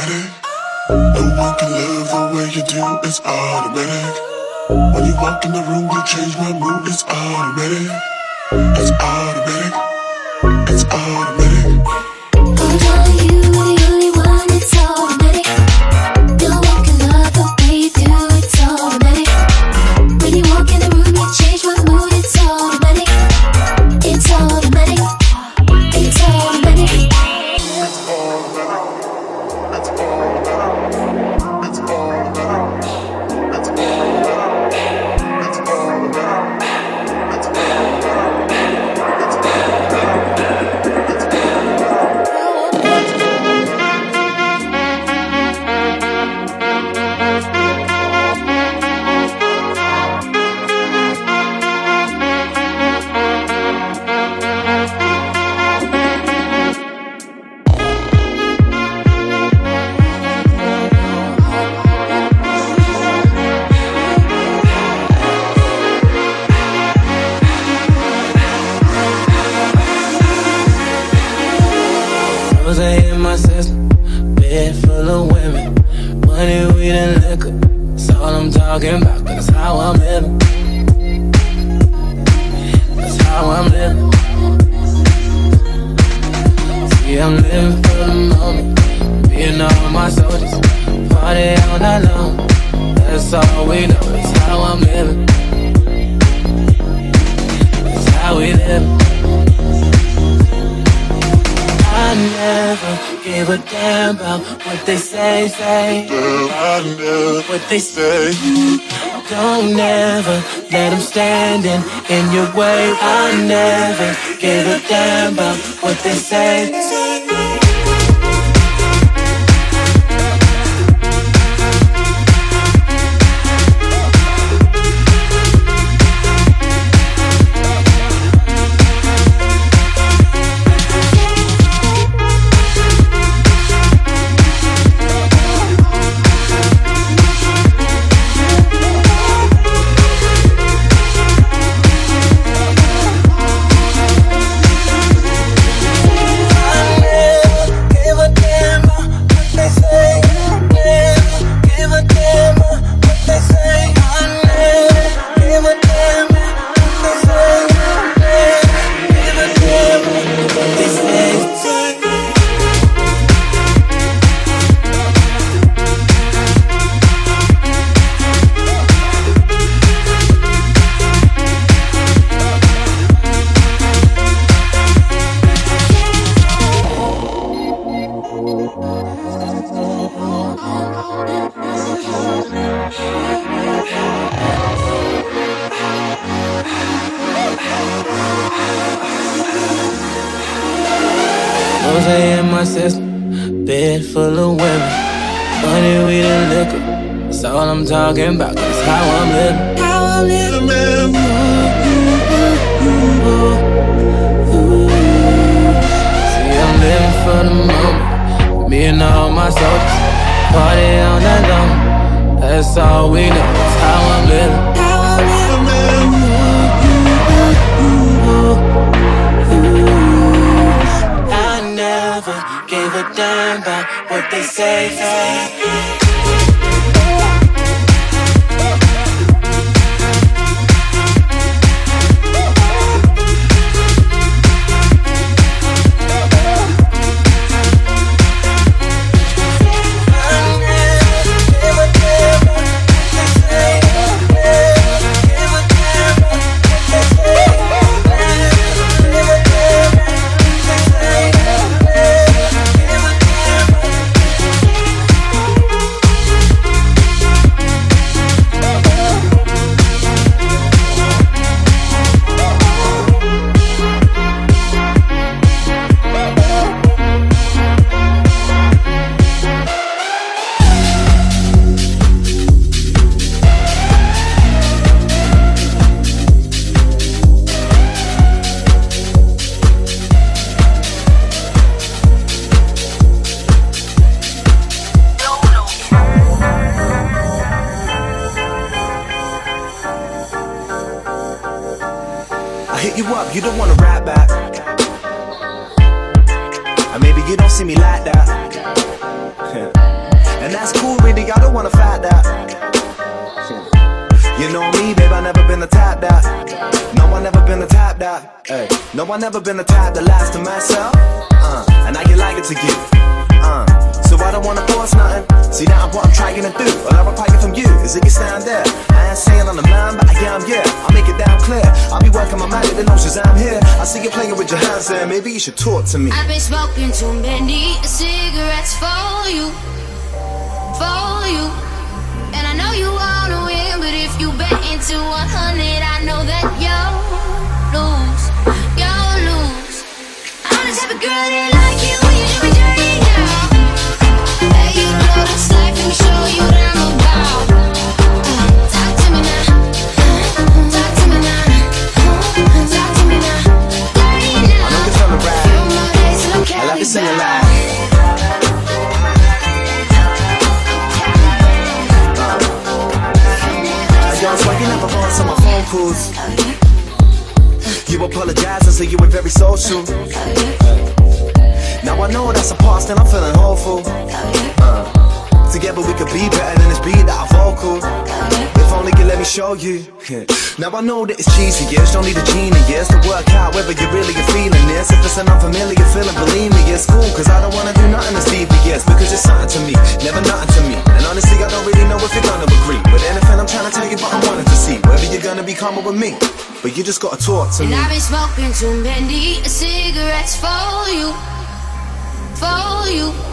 automatic. No one can love the way you do, it's automatic. When you walk in the room, you change my mood, it's automatic. It's automatic. they say. Don't never let them stand in your way. I never give a damn about what they say. process. Bed full of women, money, weed, and liquor. That's all I'm talking about. That's how I'm living. How I'm living. See, I'm living for the moment. Me and all my soldiers. Party on that dome. That's all we know. That's how I'm living. a damn about what they say. Never been the type that lies to myself. Uh, and I get like it to you. Uh, so I don't wanna force nothing. See, now I'm what I'm trying to do. All I require from you is that you stand there. I ain't saying on the mind, but I am, yeah. I'll make it damn clear. I'll be working my magic, the notions I'm here. I see you playing with your hands there. Maybe you should talk to me. I've been smoking too many cigarettes for you, for you. And I know you wanna win, but if you bet into 100, I know that you'll lose. I'm the type of girl that like you when you do me dirty now. Hey, you don't this life, let me show you what I'm about. Talk to me now, talk to me now, talk to me now. Dirty now. I know you feel it right. Few more days till I'm I love you singing Cali loud. I don't swear you never answer my phone calls. Oh, You apologize and say you were very social. Now I know that's a past and I'm feeling hopeful. Uh, together we could be better than this beat that I vocal. If only you let me show you. now I know that it's cheesy, yes. Don't need a genius yes. to work out whether you really are feeling this. If it's an unfamiliar feeling, believe me, it's cool. Cause I don't wanna do nothing to that's devious. Because it's something to me, never nothing to me. And honestly, I don't really know if you're gonna agree. With anything I'm trying to tell you, but I wanted to see whether you're gonna be calmer with me. But you just gotta talk to And me. I've been smoking too many cigarettes for you, for you.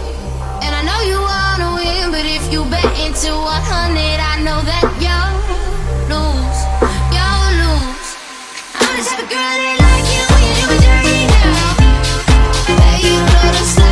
And I know you wanna win, but if you bet into 100, I know that you'll lose, you'll lose. I'm the type of girl that like you when you do me dirty now. Hey, you know this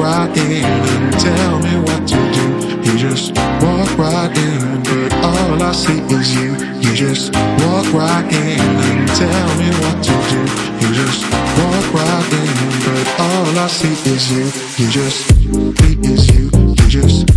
right in and tell me what to do. You just walk right in, but all I see is you. You just walk right in and tell me what to do. You just walk right in, but all I see is you. You just be is you. You just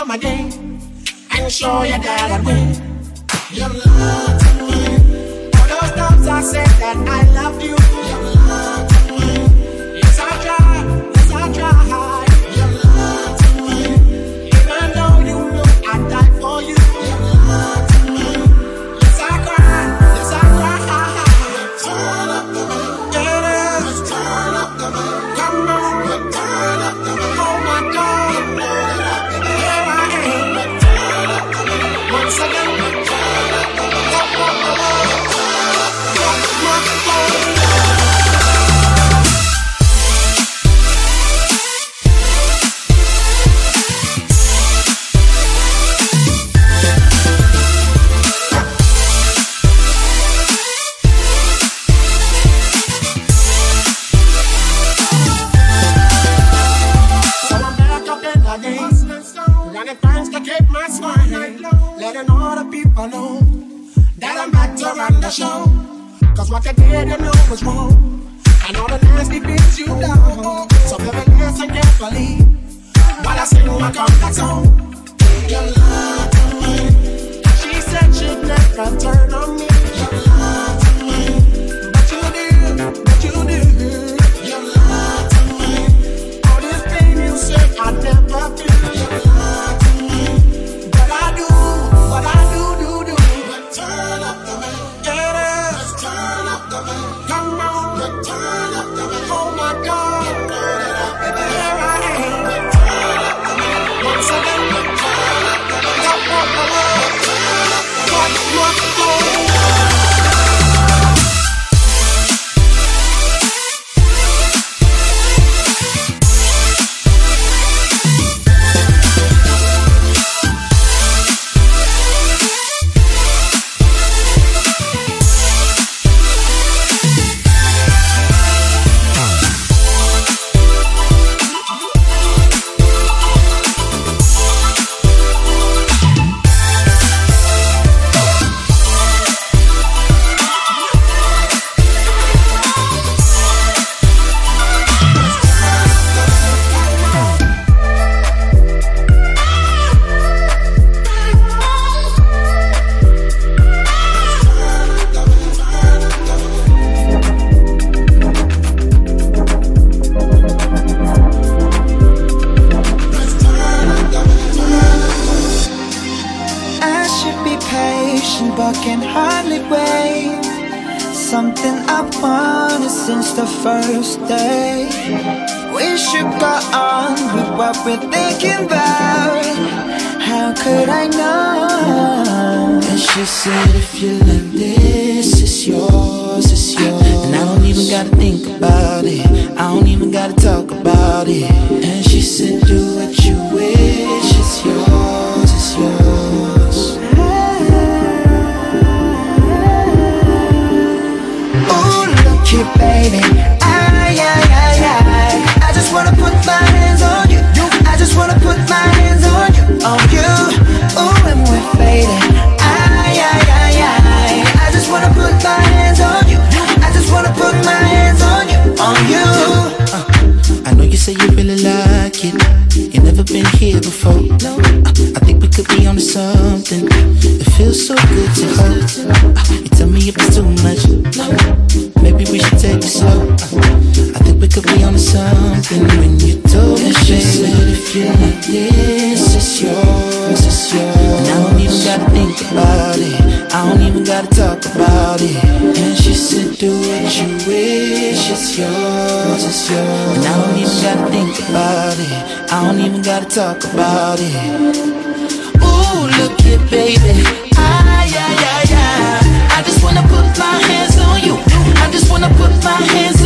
come again and show you that I win. You love to win. All those times I said that I loved you. letting all the people know that I'm back to run the show. Cause what you did, you know was wrong. And all the nasty things you done. So, baby, yes, I while I sing my comeback song. Your love. She said she'd never turn on me. Your love. you wish it's yours, it's yours. And I don't even gotta think about it. I don't even gotta talk about it. Ooh, look here, baby. Ay, ay, ay, ay. I just wanna put my hands on you. I just wanna put my hands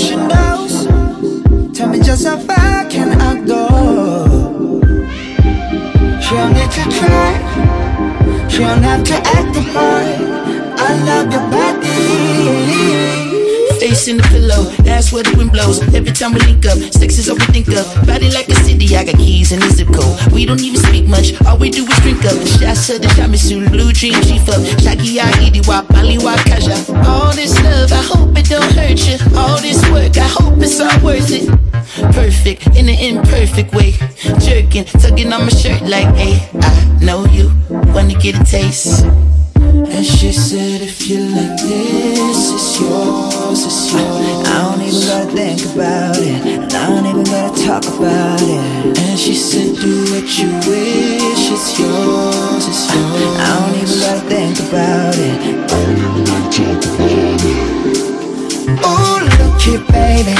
reflection knows. Tell me just how far can I go? She don't need to try. She don't have to act the part. I love your body. Face in the pillow, that's where the wind blows. Every time we link up, sex is all we think of. Body like a city, I got keys in the zip code. We don't even speak much, all we do is drink up. Shasa the Shamisu, blue dream chief up. Shaki Idi wa Bali wa Kaja. All this love, I hope it don't hurt you. All this work, I hope it's all worth it. Perfect, in an imperfect way. Jerking, tugging on my shirt like, hey, I know you wanna get a taste. And she said, if you like this, it's yours, it's yours. I don't even gotta think about it, and I don't even gotta talk about it. And she said, do what you wish, it's yours, it's yours. I don't even gotta think about it, I don't even gotta talk about it. Oh, look here, baby,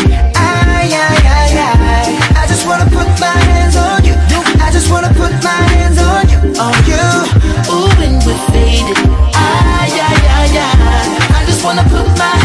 I just wanna put my hands on you. I just wanna put my hands on you, on you. Ooh, and we're faded wanna put my